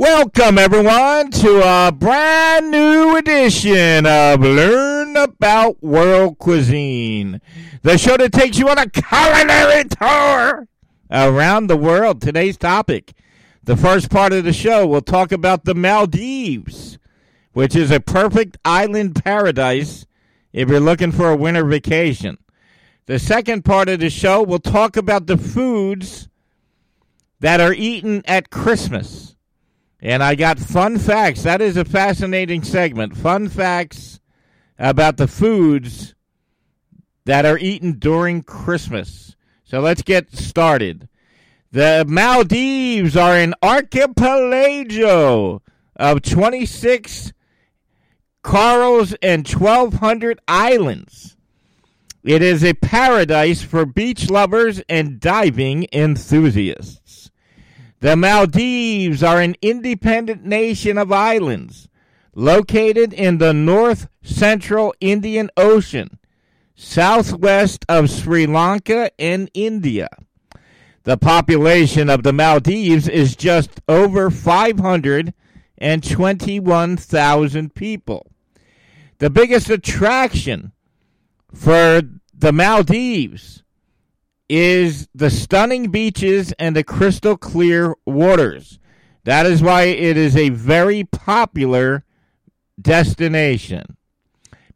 Welcome, everyone, to a brand new edition of Learn About World Cuisine, the show that takes you on a culinary tour around the world. Today's topic, the first part of the show, we'll talk about the Maldives, which is a perfect island paradise if you're looking for a winter vacation. The second part of the show, we'll talk about the foods that are eaten at Christmas. And I got fun facts. That is a fascinating segment. Fun facts about the foods that are eaten during Christmas. So let's get started. The Maldives are an archipelago of 26 corals and 1,200 islands. It is a paradise for beach lovers and diving enthusiasts. The Maldives are an independent nation of islands located in the north central Indian Ocean, southwest of Sri Lanka and India. The population of the Maldives is just over 521,000 people. The biggest attraction for the Maldives is the stunning beaches and the crystal clear waters. That is why it is a very popular destination.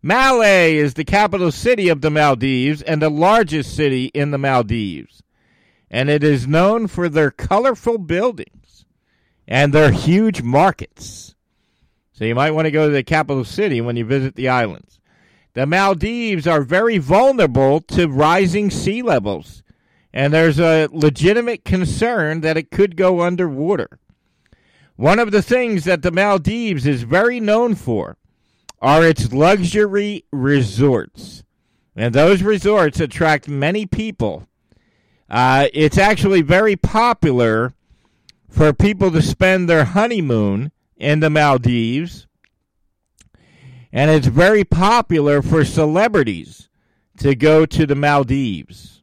Malé is the capital city of the Maldives and the largest city in the Maldives. And it is known for their colorful buildings and their huge markets. So you might want to go to the capital city when you visit the islands. The Maldives are very vulnerable to rising sea levels, and there's a legitimate concern that it could go underwater. One of the things that the Maldives is very known for are its luxury resorts. And those resorts attract many people. Uh, it's actually very popular for people to spend their honeymoon in the Maldives and it's very popular for celebrities to go to the Maldives.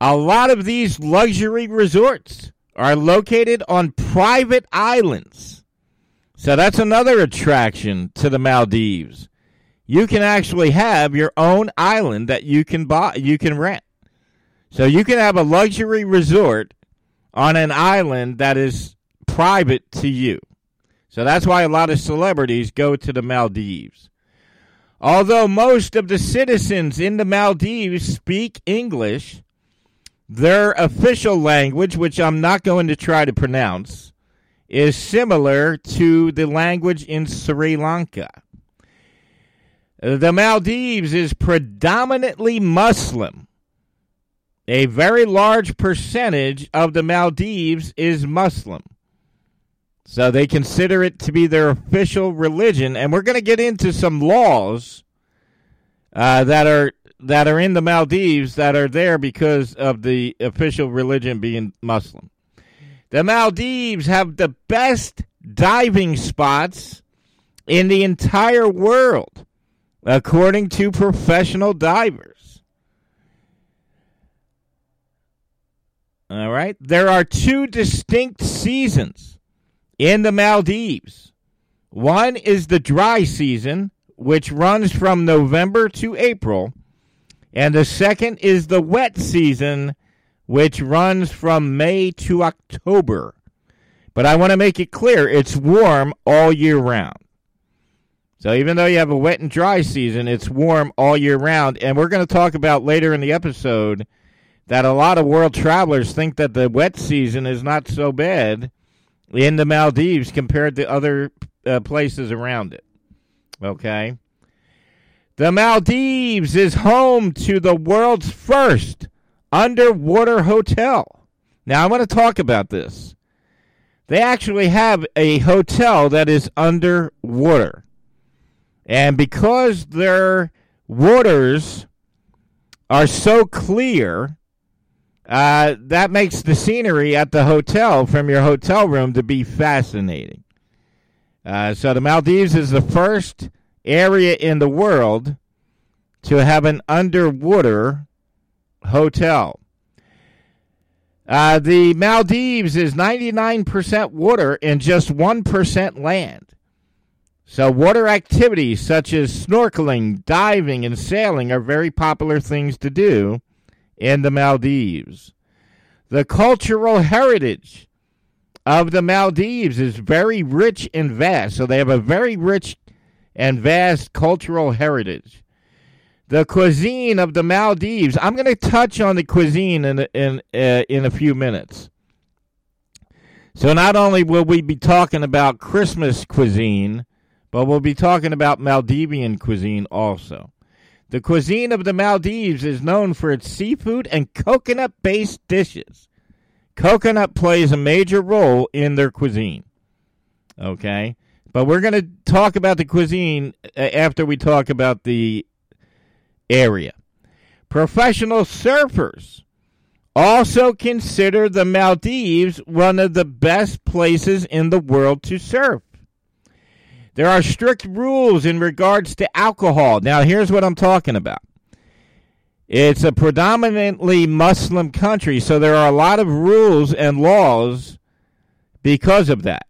A lot of these luxury resorts are located on private islands. So that's another attraction to the Maldives. You can actually have your own island that you can buy, you can rent. So you can have a luxury resort on an island that is private to you. So that's why a lot of celebrities go to the Maldives. Although most of the citizens in the Maldives speak English, their official language, which I'm not going to try to pronounce, is similar to the language in Sri Lanka. The Maldives is predominantly Muslim. A very large percentage of the Maldives is Muslim. So they consider it to be their official religion, and we're going to get into some laws uh, that are that are in the Maldives that are there because of the official religion being Muslim. The Maldives have the best diving spots in the entire world, according to professional divers. All right. There are two distinct seasons in the Maldives. One is the dry season, which runs from November to April, and the second is the wet season, which runs from May to October. But I want to make it clear it's warm all year round. So even though you have a wet and dry season, it's warm all year round. And we're going to talk about later in the episode that a lot of world travelers think that the wet season is not so bad in the Maldives compared to other uh, places around it. Okay? The Maldives is home to the world's first underwater hotel. Now, I want to talk about this. They actually have a hotel that is underwater. And because their waters are so clear, uh, that makes the scenery at the hotel from your hotel room to be fascinating. Uh, so the Maldives is the first area in the world to have an underwater hotel. Uh, the Maldives is 99% water and just 1% land. So, water activities such as snorkeling, diving, and sailing are very popular things to do in the Maldives. The cultural heritage of the Maldives is very rich and vast. So, they have a very rich and vast cultural heritage. The cuisine of the Maldives. I'm going to touch on the cuisine in in uh, in a few minutes. So not only will we be talking about Christmas cuisine, but we'll be talking about Maldivian cuisine also. The cuisine of the Maldives is known for its seafood and coconut based dishes. Coconut plays a major role in their cuisine. Okay? But we're going to talk about the cuisine uh, after we talk about the area. Professional surfers also consider the Maldives one of the best places in the world to surf. There are strict rules in regards to alcohol. Now, here's what I'm talking about. It's a predominantly Muslim country, so there are a lot of rules and laws because of that.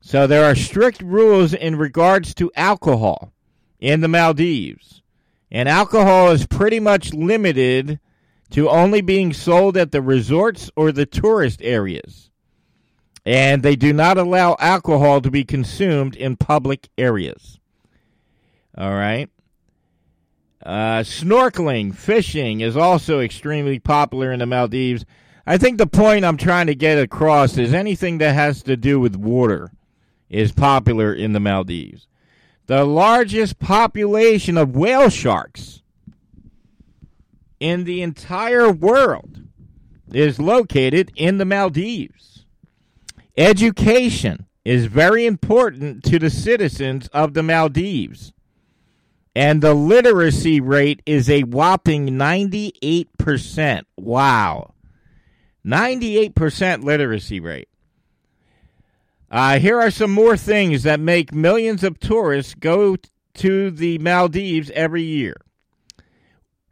So there are strict rules in regards to alcohol in the Maldives. And alcohol is pretty much limited to only being sold at the resorts or the tourist areas. And they do not allow alcohol to be consumed in public areas. All right. Uh, snorkeling, fishing is also extremely popular in the Maldives. I think the point I'm trying to get across is anything that has to do with water is popular in the Maldives the largest population of whale sharks in the entire world is located in the Maldives. Education is very important to the citizens of the Maldives. And the literacy rate is a whopping 98%. Wow. 98% literacy rate. Uh, here are some more things that make millions of tourists go to the Maldives every year.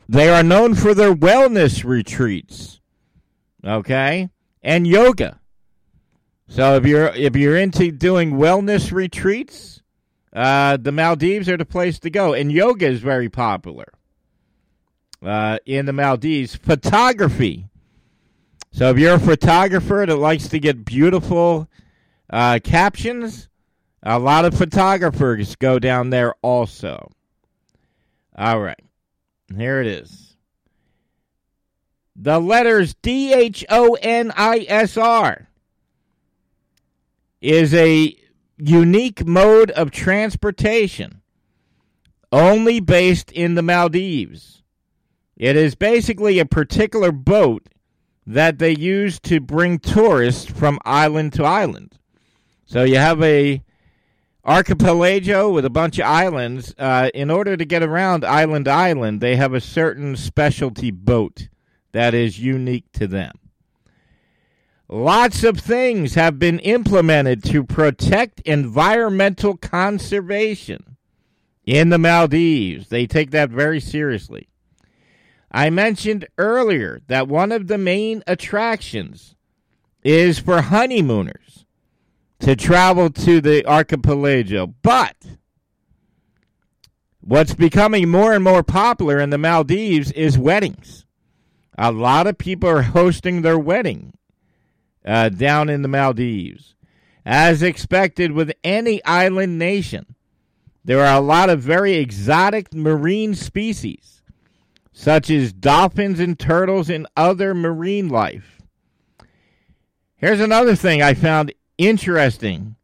They are known for their wellness retreats, okay, and yoga. So if you're if you're into doing wellness retreats, uh, the Maldives are the place to go. And yoga is very popular uh, in the Maldives. Photography. So if you're a photographer that likes to get beautiful uh, captions, a lot of photographers go down there also. All right. Here it is. The letters D H O N I S R is a unique mode of transportation only based in the Maldives. It is basically a particular boat that they use to bring tourists from island to island. So you have a archipelago with a bunch of islands. Uh, in order to get around island to island, they have a certain specialty boat that is unique to them. Lots of things have been implemented to protect environmental conservation in the Maldives. They take that very seriously. I mentioned earlier that one of the main attractions is for honeymooners to travel to the archipelago. But what's becoming more and more popular in the Maldives is weddings. A lot of people are hosting their wedding uh, down in the Maldives. As expected with any island nation, there are a lot of very exotic marine species, such as dolphins and turtles and other marine life. Here's another thing I found interesting.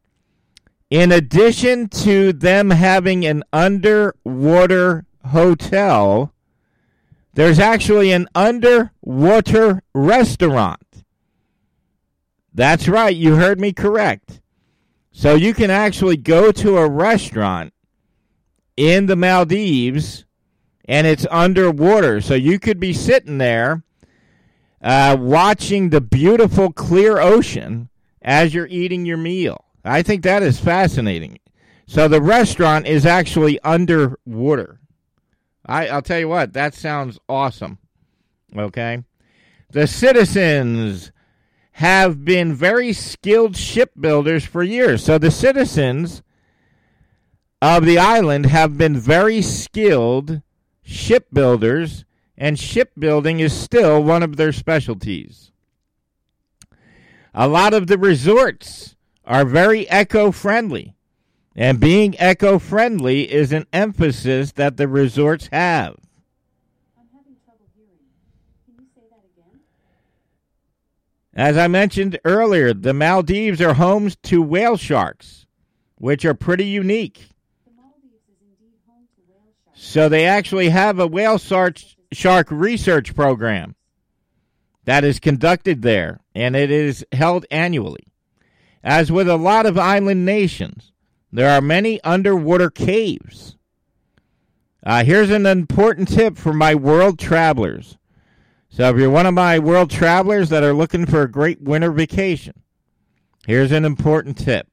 In addition to them having an underwater hotel, there's actually an underwater restaurant. That's right, you heard me correct. So you can actually go to a restaurant in the Maldives and it's underwater. So you could be sitting there uh, watching the beautiful clear ocean as you're eating your meal. I think that is fascinating. So the restaurant is actually underwater. I, I'll tell you what, that sounds awesome. Okay. The citizens have been very skilled shipbuilders for years. So the citizens of the island have been very skilled shipbuilders, and shipbuilding is still one of their specialties. A lot of the resorts are very eco friendly, and being eco friendly is an emphasis that the resorts have. As I mentioned earlier, the Maldives are homes to whale sharks, which are pretty unique. So they actually have a whale shark research program that is conducted there, and it is held annually. As with a lot of island nations, there are many underwater caves. Uh, here's an important tip for my world travelers. So, if you're one of my world travelers that are looking for a great winter vacation, here's an important tip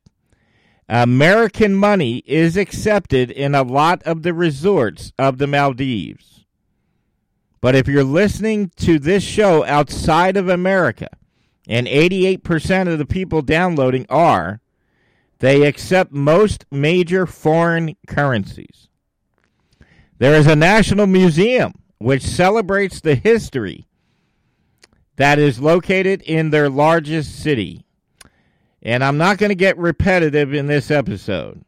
American money is accepted in a lot of the resorts of the Maldives. But if you're listening to this show outside of America, and 88% of the people downloading are, they accept most major foreign currencies. There is a national museum which celebrates the history that is located in their largest city. And I'm not going to get repetitive in this episode.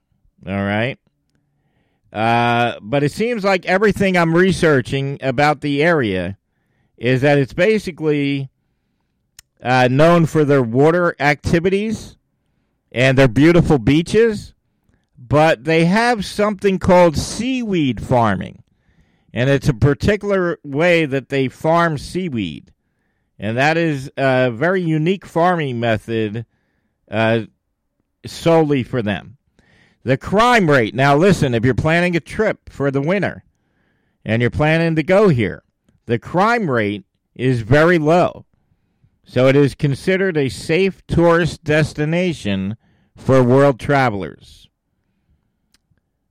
All right. Uh, but it seems like everything I'm researching about the area is that it's basically uh, known for their water activities and their beautiful beaches, but they have something called seaweed farming. And it's a particular way that they farm seaweed and that is a very unique farming method uh, solely for them. The crime rate. Now, listen, if you're planning a trip for the winter and you're planning to go here, the crime rate is very low. So it is considered a safe tourist destination for world travelers.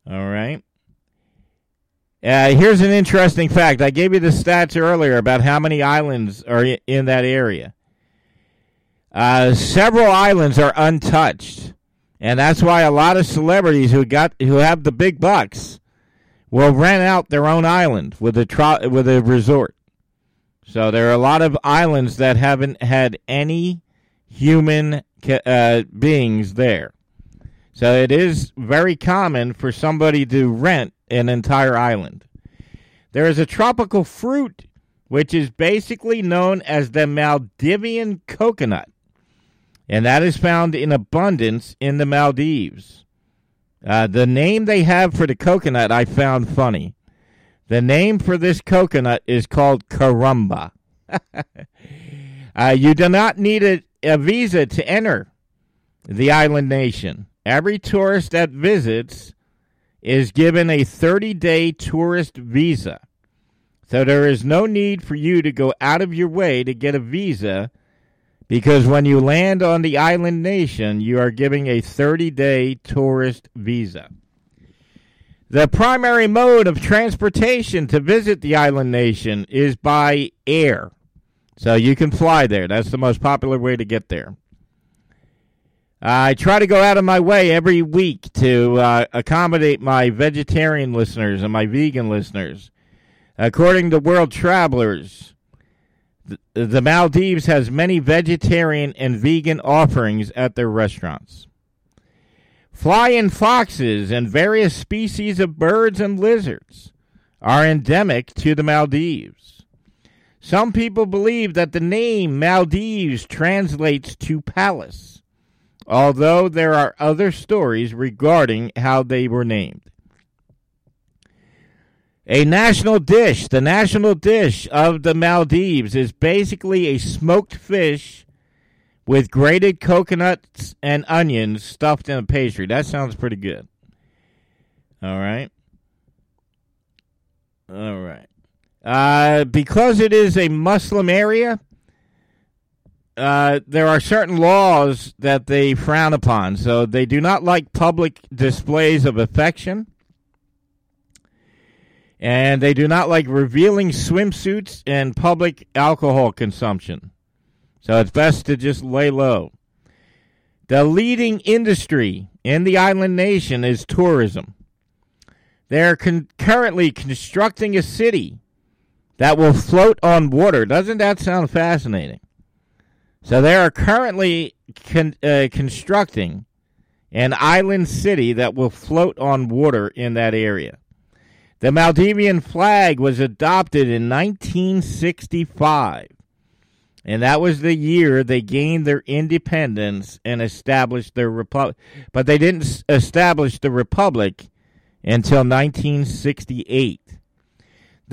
All right. Uh, here's an interesting fact. I gave you the stats earlier about how many islands are in that area. Uh, several islands are untouched, and that's why a lot of celebrities who got who have the big bucks will rent out their own island with a tro- with a resort. So there are a lot of islands that haven't had any human uh, beings there. So it is very common for somebody to rent an entire island. There is a tropical fruit which is basically known as the Maldivian coconut, and that is found in abundance in the Maldives. Uh, the name they have for the coconut I found funny. The name for this coconut is called Karumba. uh, you do not need a, a visa to enter the island nation. Every tourist that visits is given a 30 day tourist visa. So there is no need for you to go out of your way to get a visa because when you land on the island nation, you are giving a 30 day tourist visa. The primary mode of transportation to visit the island nation is by air. So you can fly there. That's the most popular way to get there. I try to go out of my way every week to uh, accommodate my vegetarian listeners and my vegan listeners. According to World Travelers, the, the Maldives has many vegetarian and vegan offerings at their restaurants. Flying foxes and various species of birds and lizards are endemic to the Maldives. Some people believe that the name Maldives translates to palace although there are other stories regarding how they were named. A national dish, the national dish of the Maldives, is basically a smoked fish with grated coconuts and onions stuffed in a pastry. That sounds pretty good. All right. All right. Uh, because it is a Muslim area, uh, there are certain laws that they frown upon. So they do not like public displays of affection. And they do not like revealing swimsuits and public alcohol consumption. So it's best to just lay low. The leading industry in the island nation is tourism. They're con- currently constructing a city that will float on water. Doesn't that sound fascinating? So they are currently con- uh, constructing an island city that will float on water in that area. The Maldivian flag was adopted in 1965, and that was the year they gained their independence and established their republic. But they didn't establish the republic until 1968.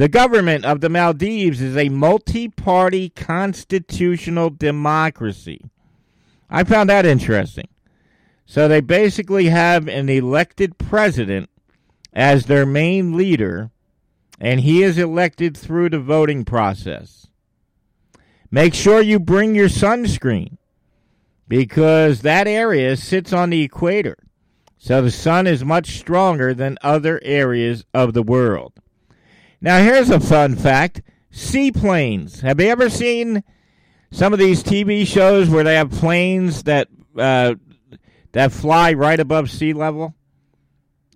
The government of the Maldives is a multi party constitutional democracy. I found that interesting. So they basically have an elected president as their main leader, and he is elected through the voting process. Make sure you bring your sunscreen because that area sits on the equator. So the sun is much stronger than other areas of the world. Now, here's a fun fact seaplanes. Have you ever seen some of these TV shows where they have planes that uh, that fly right above sea level.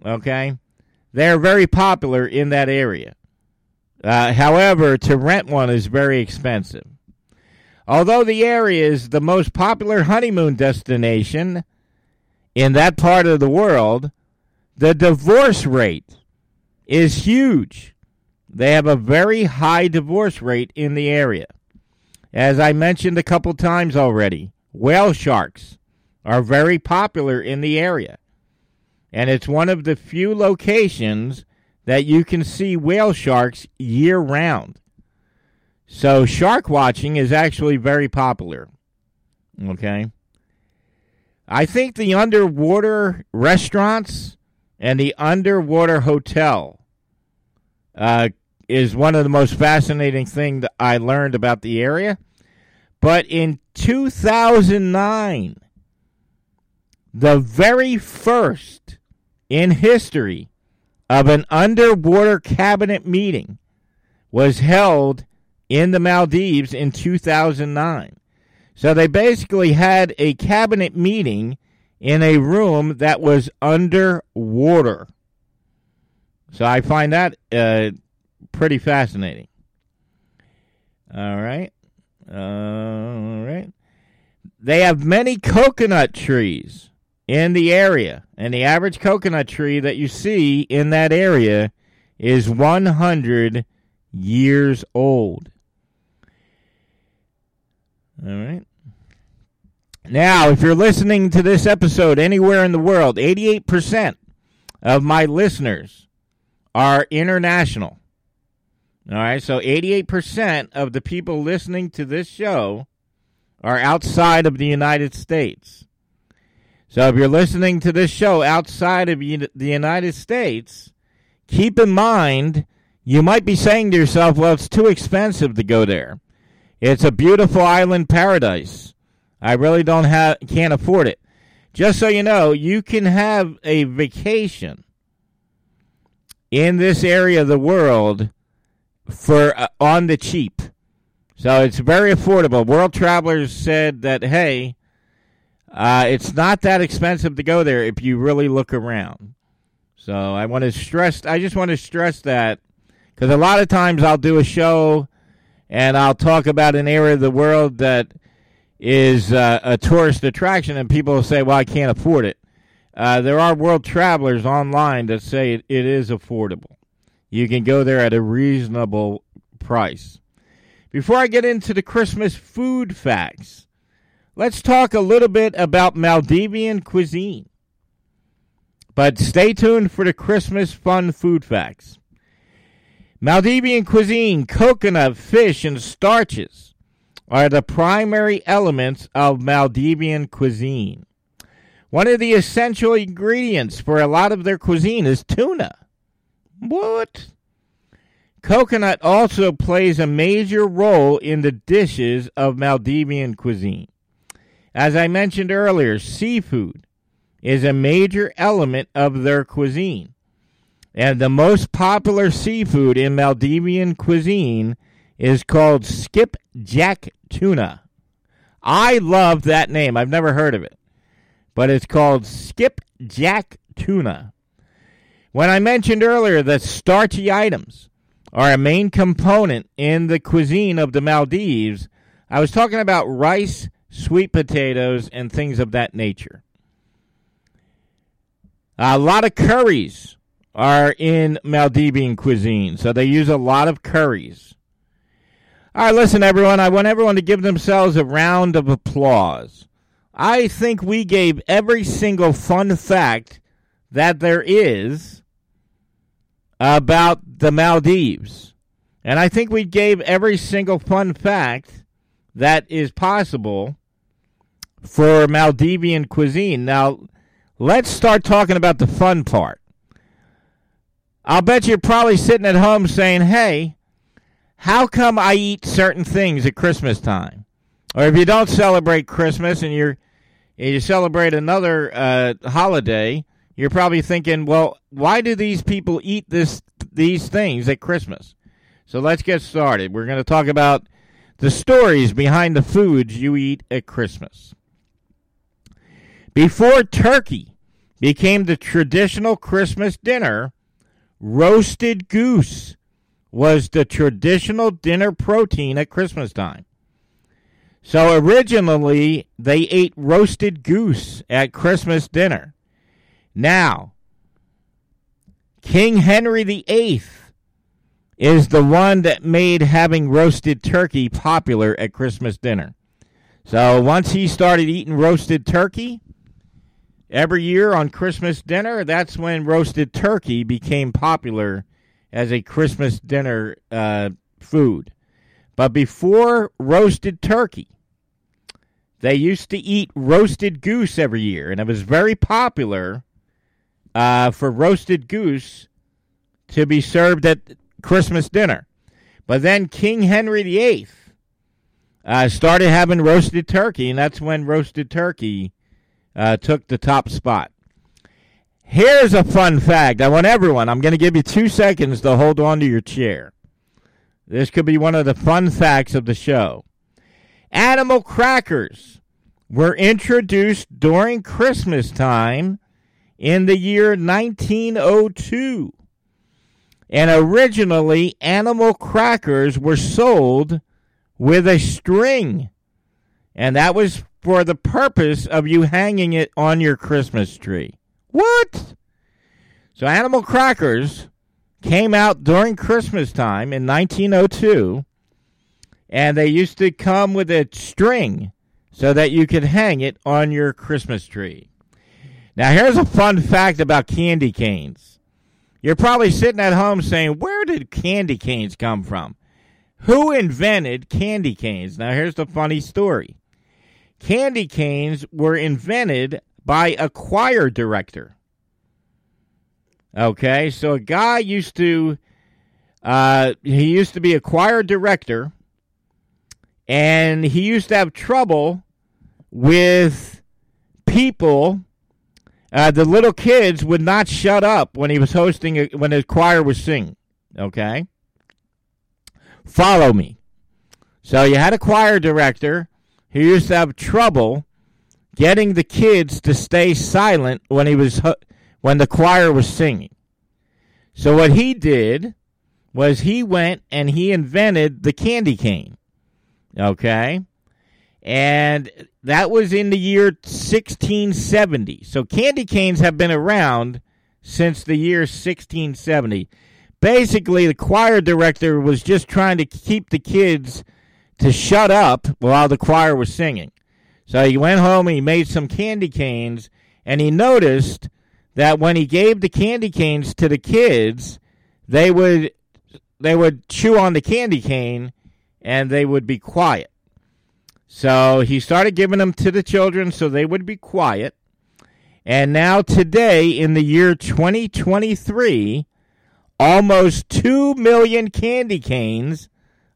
Okay? They're very popular in that area. Uh, however, to rent one is very expensive. Although the area is the most popular honeymoon destination in that part of the world, the divorce rate is huge. They have a very high divorce rate in the area. As I mentioned a couple times already, whale sharks are very popular in the area. And it's one of the few locations that you can see whale sharks year round. So shark watching is actually very popular. Okay. I think the underwater restaurants and the underwater hotel uh, is one of the most fascinating things that I learned about the area. But in 2009, the very first in history of an underwater cabinet meeting was held in the Maldives in 2009. So they basically had a cabinet meeting in a room that was underwater. So I find that uh, pretty fascinating. All right. All right. They have many coconut trees in the area. And the average coconut tree that you see in that area is 100 years old. All right. Now, if you're listening to this episode anywhere in the world, 88% of my listeners are international. All right, so 88% of the people listening to this show are outside of the United States. So if you're listening to this show outside of the United States, keep in mind you might be saying to yourself, well, it's too expensive to go there. It's a beautiful island paradise. I really don't have can't afford it. Just so you know, you can have a vacation in this area of the world for uh, on the cheap. So it's very affordable. World Travelers said that hey, uh, it's not that expensive to go there if you really look around. So I want to stress. I just want to stress that because a lot of times I'll do a show and I'll talk about an area of the world that is uh, a tourist attraction, and people will say, "Well, I can't afford it." Uh, there are world travelers online that say it, it is affordable. You can go there at a reasonable price. Before I get into the Christmas food facts, let's talk a little bit about Maldivian cuisine. But stay tuned for the Christmas fun food facts. Maldivian cuisine, coconut, fish, and starches are the primary elements of Maldivian cuisine. One of the essential ingredients for a lot of their cuisine is tuna. What? Coconut also plays a major role in the dishes of Maldivian cuisine. As I mentioned earlier, seafood is a major element of their cuisine. And the most popular seafood in Maldivian cuisine is called skipjack tuna. I love that name. I've never heard of it, but it's called skipjack tuna. When I mentioned earlier that starchy items are a main component in the cuisine of the Maldives, I was talking about rice, sweet potatoes, and things of that nature. A lot of curries are in Maldivian cuisine, so they use a lot of curries. All right, listen, everyone. I want everyone to give themselves a round of applause. I think we gave every single fun fact that there is about the Maldives. And I think we gave every single fun fact that is possible for Maldivian cuisine. Now, let's start talking about the fun part. I'll bet you're probably sitting at home saying, hey, how come I eat certain things at Christmas time? Or if you don't celebrate Christmas and you're you celebrate another uh, holiday, you're probably thinking, well, why do these people eat this these things at Christmas? So let's get started. We're going to talk about the stories behind the foods you eat at Christmas. Before turkey became the traditional Christmas dinner, roasted goose was the traditional dinner protein at Christmas time. So originally, they ate roasted goose at Christmas dinner. Now, King Henry VIII is the one that made having roasted turkey popular at Christmas dinner. So once he started eating roasted turkey every year on Christmas dinner, that's when roasted turkey became popular as a Christmas dinner uh, food. But before roasted turkey, they used to eat roasted goose every year, and it was very popular uh, for roasted goose to be served at Christmas dinner. But then King Henry VIII uh, started having roasted turkey, and that's when roasted turkey uh, took the top spot. Here's a fun fact. I want everyone, I'm going to give you two seconds to hold on to your chair. This could be one of the fun facts of the show. Animal crackers were introduced during Christmas time in the year 1902. And originally, animal crackers were sold with a string. And that was for the purpose of you hanging it on your Christmas tree. What? So animal crackers came out during Christmas time in 1902 and they used to come with a string so that you could hang it on your Christmas tree. Now here's a fun fact about candy canes. You're probably sitting at home saying, "Where did candy canes come from?" Who invented candy canes? Now here's the funny story. Candy canes were invented by a choir director. Okay, so a guy used to, uh, he used to be a choir director, and he used to have trouble with people. Uh, the little kids would not shut up when he was hosting, a, when his choir was singing. Okay, follow me. So you had a choir director who used to have trouble getting the kids to stay silent when he was when the choir was singing. So what he did was he went and he invented the candy cane. Okay? And that was in the year 1670. So candy canes have been around since the year 1670. Basically, the choir director was just trying to keep the kids to shut up while the choir was singing. So he went home and he made some candy canes, and he noticed that when he gave the candy canes to the kids, they would they would chew on the candy cane and they would be quiet. So he started giving them to the children so they would be quiet. And now today in the year 2023, almost 2 million candy canes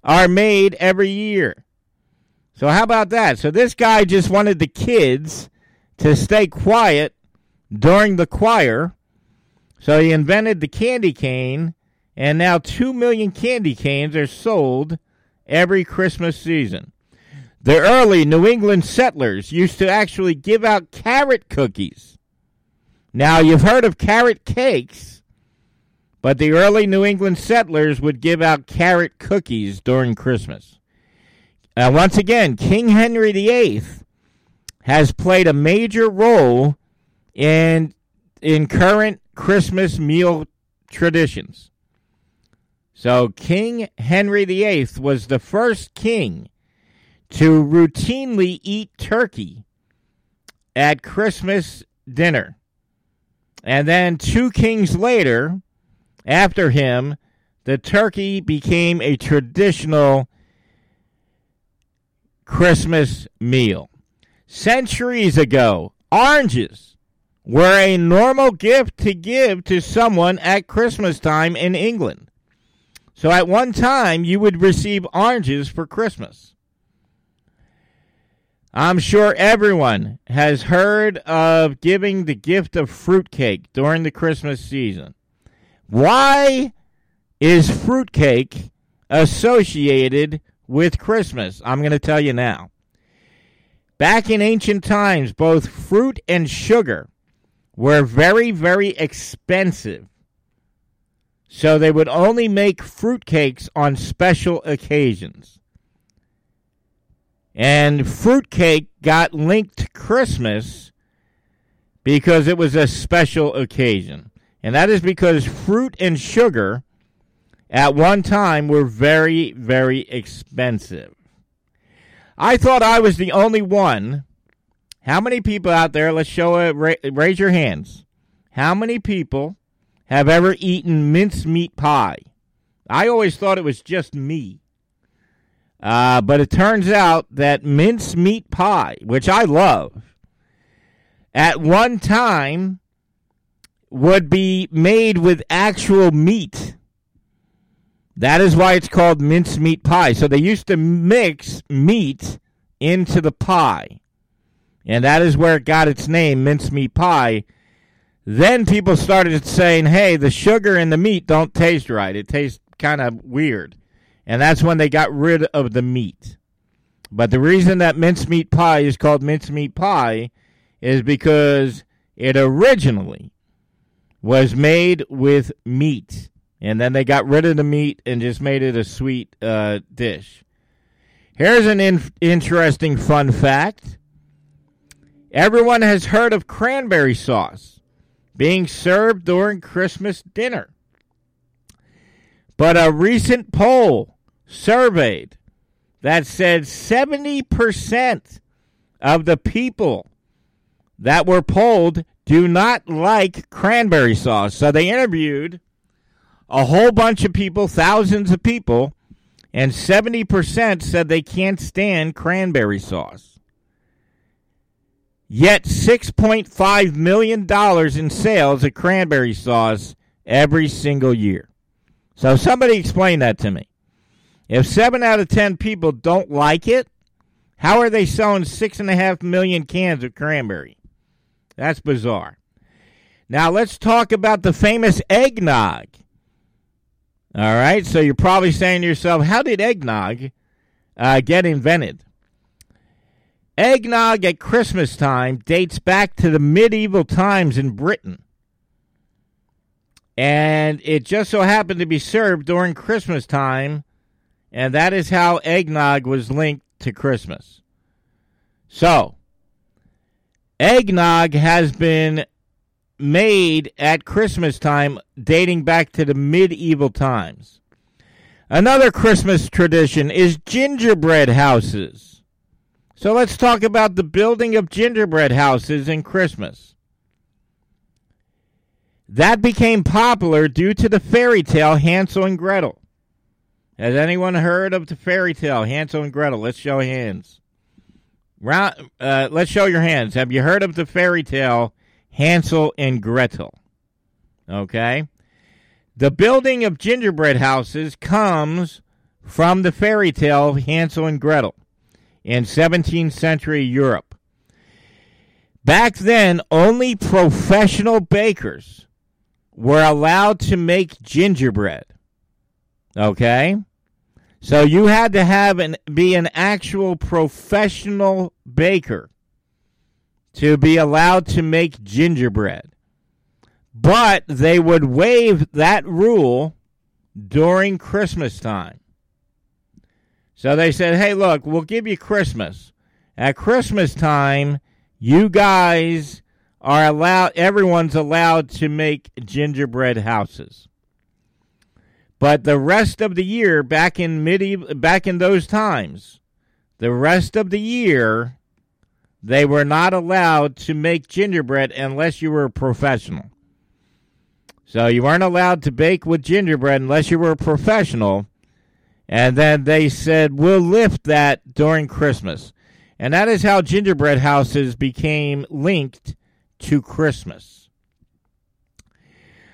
are made every year. So how about that? So this guy just wanted the kids to stay quiet during the choir. So he invented the candy cane, and now 2 million candy canes are sold every Christmas season. The early New England settlers used to actually give out carrot cookies. Now, you've heard of carrot cakes, but the early New England settlers would give out carrot cookies during Christmas. Uh, once again, King Henry VIII has played a major role in in current Christmas meal traditions. So King Henry VIII was the first king to routinely eat turkey at Christmas dinner. And then two kings later, after him, the turkey became a traditional Christmas meal. Centuries ago, oranges were a normal gift to give to someone at Christmas time in England. So at one time, you would receive oranges for Christmas. I'm sure everyone has heard of giving the gift of fruitcake during the Christmas season. Why is fruitcake associated with Christmas? I'm going to tell you now. Back in ancient times, both fruit and sugar were very, very expensive. So they would only make fruitcakes on special occasions. And fruitcake got linked to Christmas because it was a special occasion. And that is because fruit and sugar at one time were very, very expensive. I thought I was the only one. How many people out there, let's show uh, it, raise your hands. How many people have ever eaten mincemeat pie? I always thought it was just me. Uh, but it turns out that mincemeat pie, which I love, at one time would be made with actual meat. That is why it's called mincemeat pie. So they used to mix meat into the pie. And that is where it got its name, mincemeat pie. Then people started saying, hey, the sugar in the meat don't taste right. It tastes kind of weird. And that's when they got rid of the meat. But the reason that mincemeat pie is called mincemeat pie is because it originally was made with meat. And then they got rid of the meat and just made it a sweet uh, dish. Here's an in- interesting fun fact everyone has heard of cranberry sauce being served during Christmas dinner. But a recent poll surveyed that said 70% of the people that were polled do not like cranberry sauce. So they interviewed a whole bunch of people, thousands of people, and 70% said they can't stand cranberry sauce. Yet $6.5 million in sales of cranberry sauce every single year. So somebody explain that to me. If seven out of ten people don't like it, how are they selling six and a half million cans of cranberry? That's bizarre. Now let's talk about the famous eggnog. All right, so you're probably saying to yourself, how did eggnog uh, get invented? Eggnog at Christmas time dates back to the medieval times in Britain. And it just so happened to be served during Christmas time and that is how eggnog was linked to Christmas. So, eggnog has been made at Christmas time dating back to the medieval times. Another Christmas tradition is gingerbread houses. So let's talk about the building of gingerbread houses in Christmas. That became popular due to the fairy tale Hansel and Gretel. Has anyone heard of the fairy tale Hansel and Gretel? Let's show hands. Round, uh, let's show your hands. Have you heard of the fairy tale Hansel and Gretel? Okay. The building of gingerbread houses comes from the fairy tale Hansel and Gretel in 17th century Europe. Back then, only professional bakers were allowed to make gingerbread. Okay? So you had to have an be an actual professional baker to be allowed to make gingerbread. But they would waive that rule during Christmas time. So they said, hey, look, we'll give you Christmas. At Christmas time, you guys are allowed, everyone's allowed to make gingerbread houses. But the rest of the year, back in medieval, back in those times, the rest of the year, they were not allowed to make gingerbread unless you were a professional. So you weren't allowed to bake with gingerbread unless you were a professional. And then they said, we'll lift that during Christmas. And that is how gingerbread houses became linked to Christmas.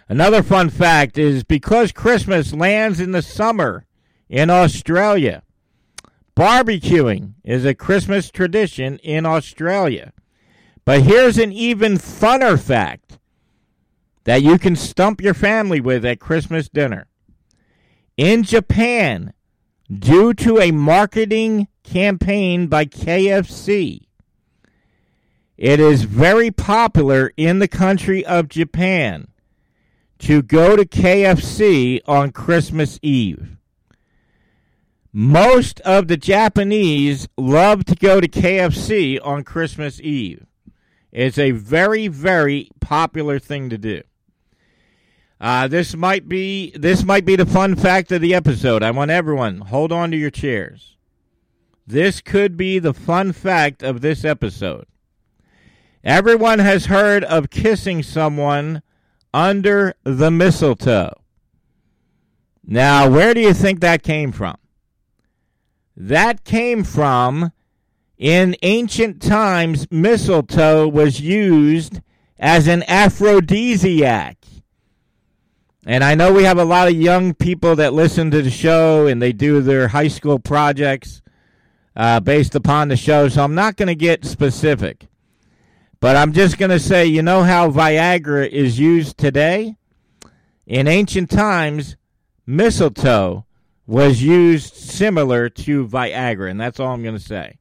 Another fun fact is because Christmas lands in the summer in Australia, barbecuing is a Christmas tradition in Australia. But here's an even funner fact that you can stump your family with at Christmas dinner. In Japan, due to a marketing campaign by KFC, it is very popular in the country of Japan to go to KFC on Christmas Eve. Most of the Japanese love to go to KFC on Christmas Eve. It's a very, very popular thing to do. Uh, this might be this might be the fun fact of the episode. I want everyone hold on to your chairs. This could be the fun fact of this episode. Everyone has heard of kissing someone under the mistletoe. Now, where do you think that came from? That came from in ancient times, mistletoe was used as an aphrodisiac. And I know we have a lot of young people that listen to the show and they do their high school projects uh, based upon the show, so I'm not going to get specific. But I'm just going to say, you know how Viagra is used today? In ancient times, mistletoe was used similar to Viagra, and that's all I'm going to say.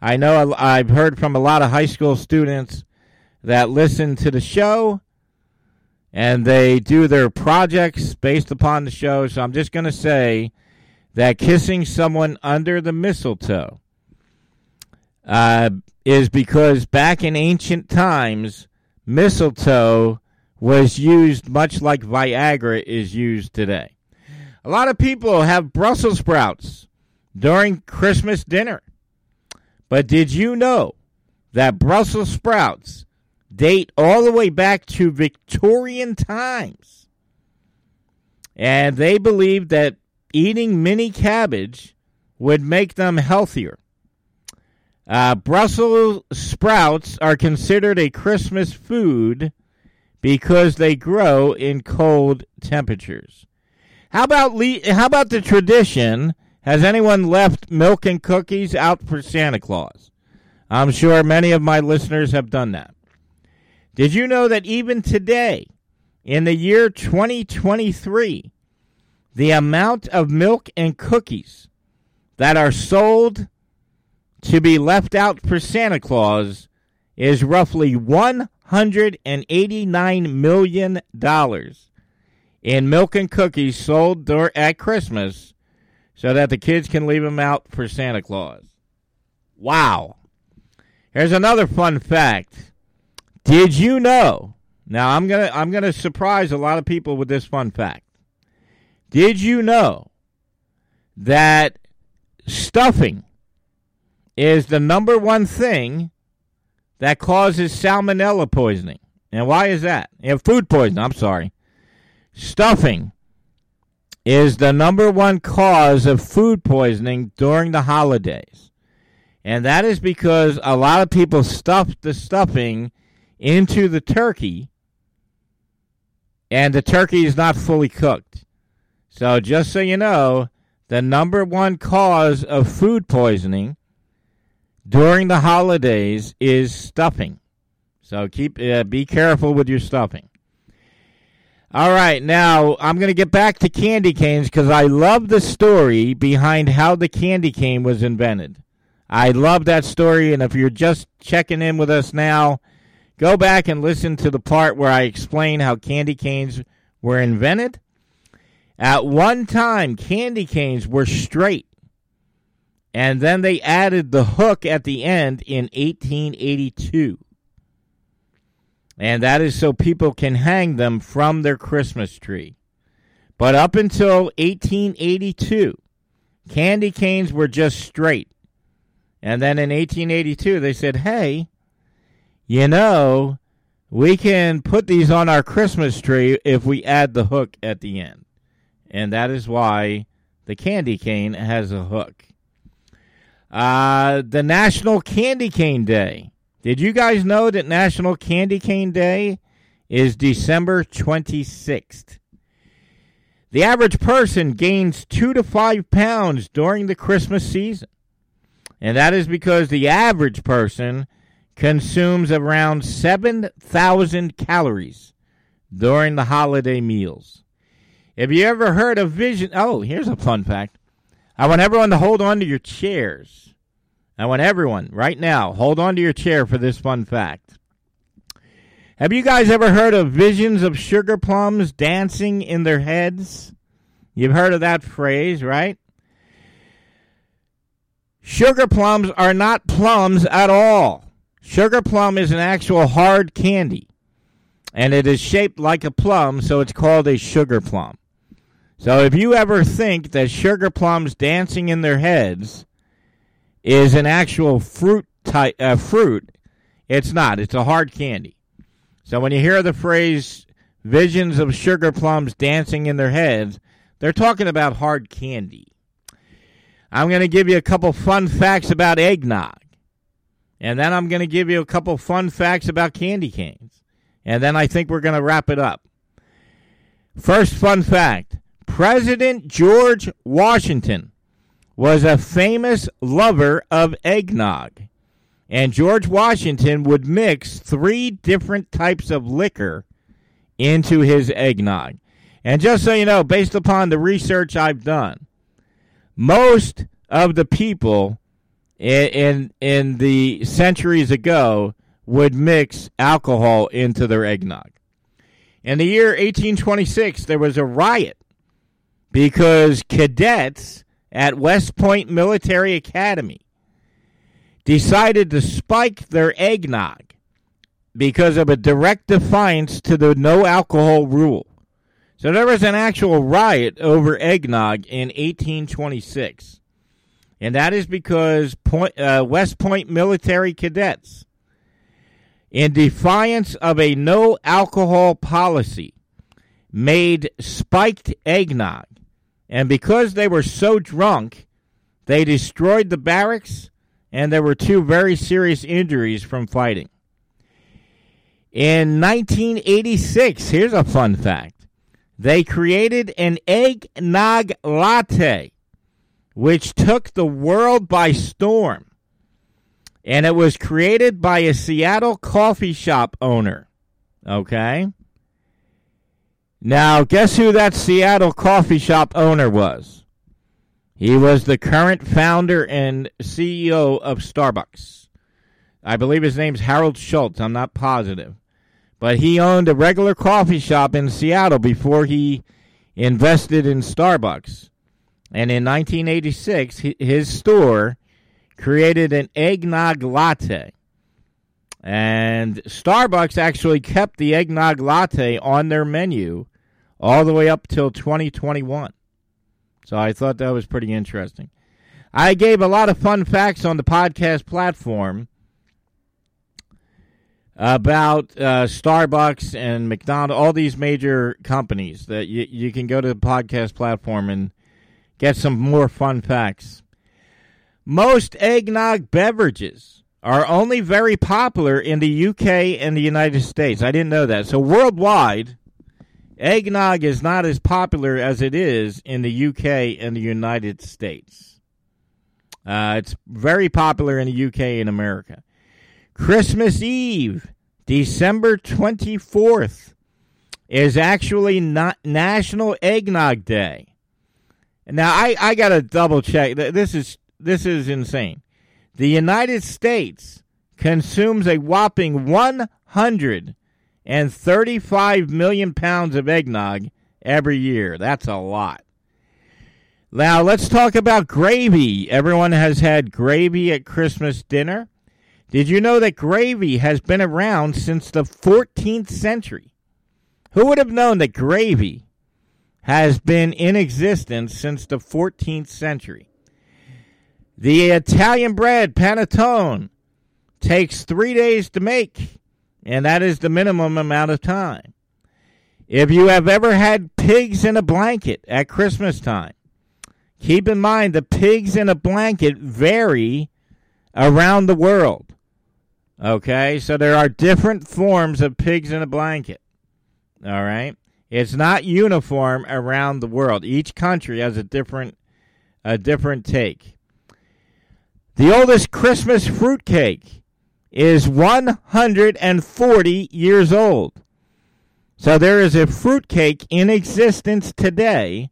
I know I've heard from a lot of high school students that listen to the show and they do their projects based upon the show. So I'm just going to say that kissing someone under the mistletoe uh, is because back in ancient times, mistletoe was used much like Viagra is used today. A lot of people have Brussels sprouts during Christmas dinner. But did you know that Brussels sprouts date all the way back to Victorian times. And they believed that eating mini cabbage would make them healthier. Uh, Brussels sprouts are considered a Christmas food because they grow in cold temperatures. How about le- how about the tradition? Has anyone left milk and cookies out for Santa Claus? I'm sure many of my listeners have done that. Did you know that even today, in the year 2023, the amount of milk and cookies that are sold to be left out for Santa Claus is roughly $189 million in milk and cookies sold at Christmas so that the kids can leave them out for Santa Claus. Wow. Here's another fun fact. Did you know? Now I'm gonna I'm gonna surprise a lot of people with this fun fact. Did you know that stuffing is the number one thing that causes salmonella poisoning? And why is that? You food poisoning, I'm sorry. Stuffing is the number one cause of food poisoning during the holidays. And that is because a lot of people stuff the stuffing into the turkey, and the turkey is not fully cooked. So, just so you know, the number one cause of food poisoning during the holidays is stuffing. So, keep uh, be careful with your stuffing. All right, now I'm going to get back to candy canes because I love the story behind how the candy cane was invented. I love that story, and if you're just checking in with us now, go back and listen to the part where I explain how candy canes were invented. At one time, candy canes were straight, and then they added the hook at the end in 1882 and that is so people can hang them from their Christmas tree. But up until 1882, candy canes were just straight. And then in 1882, they said, hey, you know, we can put these on our Christmas tree if we add the hook at the end. And that is why the candy cane has a hook. Uh, the National Candy Cane Day did you guys know that National Candy Cane Day is December 26th? The average person gains two to five pounds during the Christmas season. And that is because the average person consumes around 7,000 calories during the holiday meals. Have you ever heard of vision? Oh, here's a fun fact. I want everyone to hold on to your chairs I want everyone right now, hold on to your chair for this fun fact. Have you guys ever heard of visions of sugar plums dancing in their heads? You've heard of that phrase, right? Sugar plums are not plums at all. Sugar plum is an actual hard candy, and it is shaped like a plum, so it's called a sugar plum. So if you ever think that sugar plums dancing in their heads is an actual fruit type uh, fruit. It's not. It's a hard candy. So when you hear the phrase "visions of sugar plums dancing in their heads," they're talking about hard candy. I'm going to give you a couple fun facts about eggnog. And then I'm going to give you a couple fun facts about candy canes. And then I think we're going to wrap it up. First fun fact President George Washington was a famous lover of eggnog. And George Washington would mix three different types of liquor into his eggnog. And just so you know, based upon the research I've done, most of the people in, in, in the centuries ago would mix alcohol into their eggnog. In the year 1826, there was a riot because cadets at West Point Military Academy decided to spike their eggnog because of a direct defiance to the no alcohol rule. So there was an actual riot over eggnog in 1826. And that is because Point, uh, West Point military cadets, in defiance of a no alcohol policy, made spiked eggnog and because they were so drunk, they destroyed the barracks, and there were two very serious injuries from fighting. In 1986, here's a fun fact they created an eggnog latte, which took the world by storm. And it was created by a Seattle coffee shop owner. Okay? Now, guess who that Seattle coffee shop owner was? He was the current founder and CEO of Starbucks. I believe his name's Harold Schultz. I'm not positive. But he owned a regular coffee shop in Seattle before he invested in Starbucks. And in 1986, his store created an eggnog latte. And Starbucks actually kept the eggnog latte on their menu all the way up till 2021. So I thought that was pretty interesting. I gave a lot of fun facts on the podcast platform about uh, Starbucks and McDonald's, all these major companies that you can go to the podcast platform and get some more fun facts. Most eggnog beverages are only very popular in the UK and the United States. I didn't know that. So worldwide, Eggnog is not as popular as it is in the UK and the United States. Uh, it's very popular in the UK and America. Christmas Eve, December 24th, is actually not National Eggnog Day. Now I, I gotta double check. This is this is insane. The United States consumes a whopping 135 million pounds of eggnog every year. That's a lot. Now, let's talk about gravy. Everyone has had gravy at Christmas dinner. Did you know that gravy has been around since the 14th century? Who would have known that gravy has been in existence since the 14th century? The Italian bread, panettone, takes three days to make, and that is the minimum amount of time. If you have ever had pigs in a blanket at Christmas time, keep in mind the pigs in a blanket vary around the world. Okay, so there are different forms of pigs in a blanket. All right, it's not uniform around the world. Each country has a different a different take. The oldest Christmas fruitcake is 140 years old. So there is a fruitcake in existence today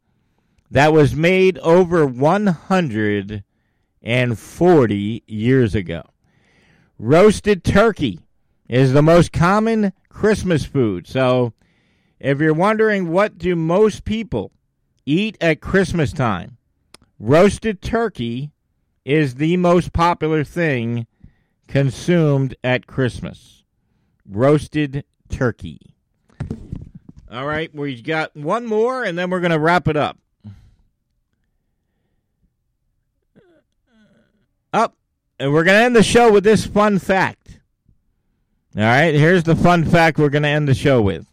that was made over 140 years ago. Roasted turkey is the most common Christmas food. So if you're wondering what do most people eat at Christmas time, roasted turkey is the most popular thing consumed at Christmas. Roasted turkey. All right, we've got one more, and then we're going to wrap it up. Up, and we're going to end the show with this fun fact. All right, here's the fun fact we're going to end the show with.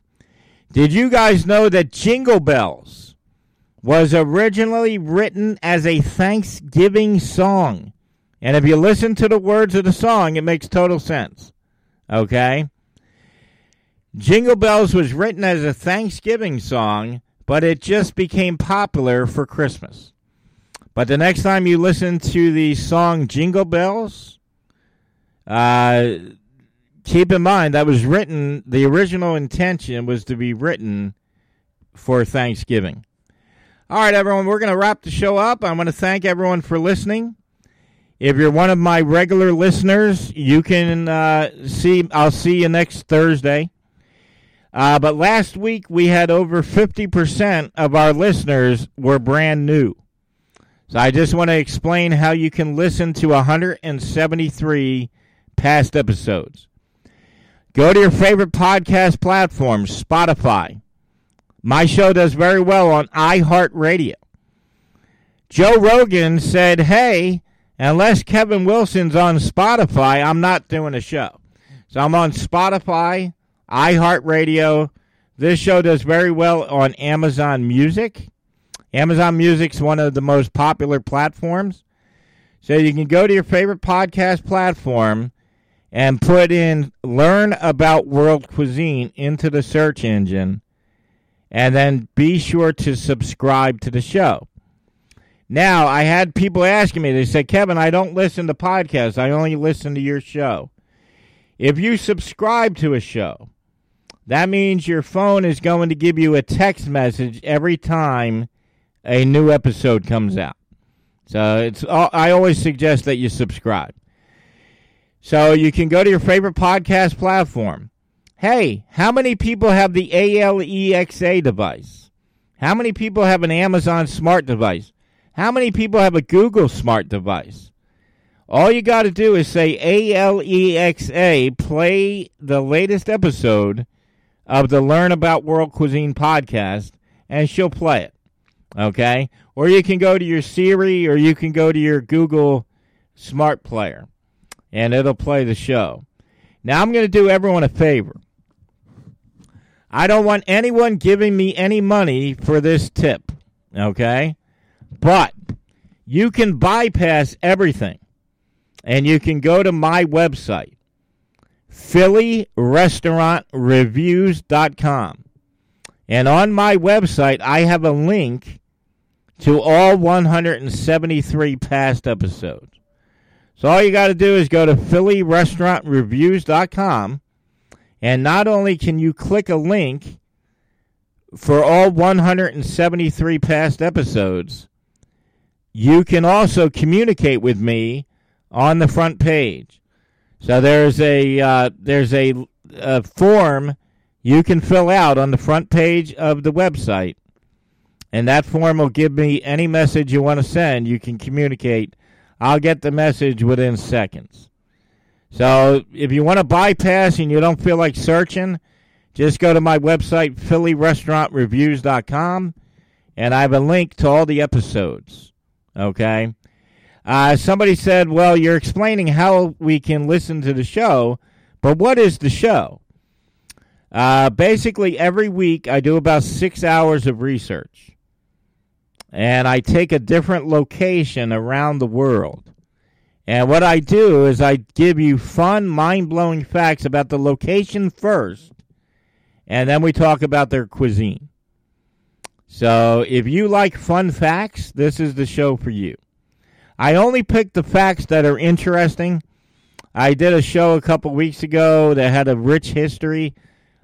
Did you guys know that Jingle Bells was originally written as a Thanksgiving song? And if you listen to the words of the song, it makes total sense. Okay? Jingle Bells was written as a Thanksgiving song, but it just became popular for Christmas. But the next time you listen to the song Jingle Bells, uh, keep in mind that was written, the original intention was to be written for Thanksgiving. All right, everyone, we're going to wrap the show up. I want to thank everyone for listening. If you're one of my regular listeners, you can uh, see, I'll see you next Thursday. Uh, but last week we had over 50% of our listeners were brand new. So I just want to explain how you can listen to 173 past episodes. Go to your favorite podcast platform, Spotify. My show does very well on iHeartRadio. Joe Rogan said, Hey, unless Kevin Wilson's on Spotify, I'm not doing a show. So I'm on Spotify, iHeartRadio. This show does very well on Amazon Music. Amazon Music's one of the most popular platforms. So you can go to your favorite podcast platform and put in learn about world cuisine into the search engine and then be sure to subscribe to the show. Now, I had people asking me, they said, Kevin, I don't listen to podcasts. I only listen to your show. If you subscribe to a show, that means your phone is going to give you a text message every time a new episode comes out. So it's I always suggest that you subscribe. So you can go to your favorite podcast platform. Hey, how many people have the Alexa device? How many people have an Amazon smart device? How many people have a Google smart device? All you got to do is say Alexa, play the latest episode of the Learn About World Cuisine podcast, and she'll play it. Okay? Or you can go to your Siri or you can go to your Google Smart Player, and it'll play the show. Now, I'm going to do everyone a favor. I don't want anyone giving me any money for this tip. Okay? But you can bypass everything and you can go to my website phillyrestaurantreviews.com. And on my website, I have a link to all 173 past episodes. So all you got to do is go to phillyrestaurantreviews.com. And not only can you click a link for all 173 past episodes, you can also communicate with me on the front page. So there's a uh, there's a, a form you can fill out on the front page of the website, and that form will give me any message you want to send. You can communicate. I'll get the message within seconds. So if you want to bypass and you don't feel like searching, just go to my website, PhillyRestaurantReviews.com, and I have a link to all the episodes. Okay? Uh, somebody said, well, you're explaining how we can listen to the show, but what is the show? Uh, basically, every week I do about six hours of research. And I take a different location around the world. And what I do is I give you fun, mind blowing facts about the location first and then we talk about their cuisine. So if you like fun facts, this is the show for you. I only pick the facts that are interesting. I did a show a couple weeks ago that had a rich history.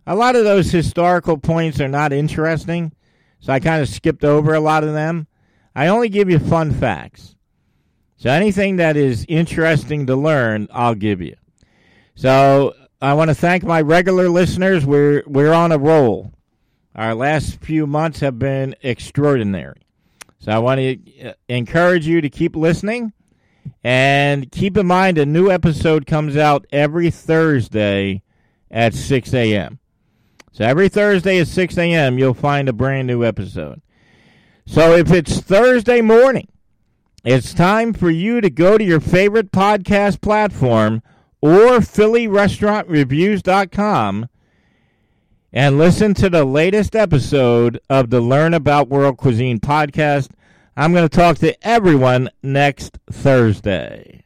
A lot of those historical points are not interesting, so I kind of skipped over a lot of them. I only give you fun facts. So anything that is interesting to learn, I'll give you. So I want to thank my regular listeners. We're we're on a roll. Our last few months have been extraordinary. So I want to uh, encourage you to keep listening and keep in mind a new episode comes out every Thursday at 6 a.m. So every Thursday at 6 a.m., you'll find a brand new episode. So if it's Thursday morning, it's time for you to go to your favorite podcast platform or PhillyRestaurantReviews.com and listen to the latest episode of the Learn About World Cuisine podcast. I'm going to talk to everyone next Thursday.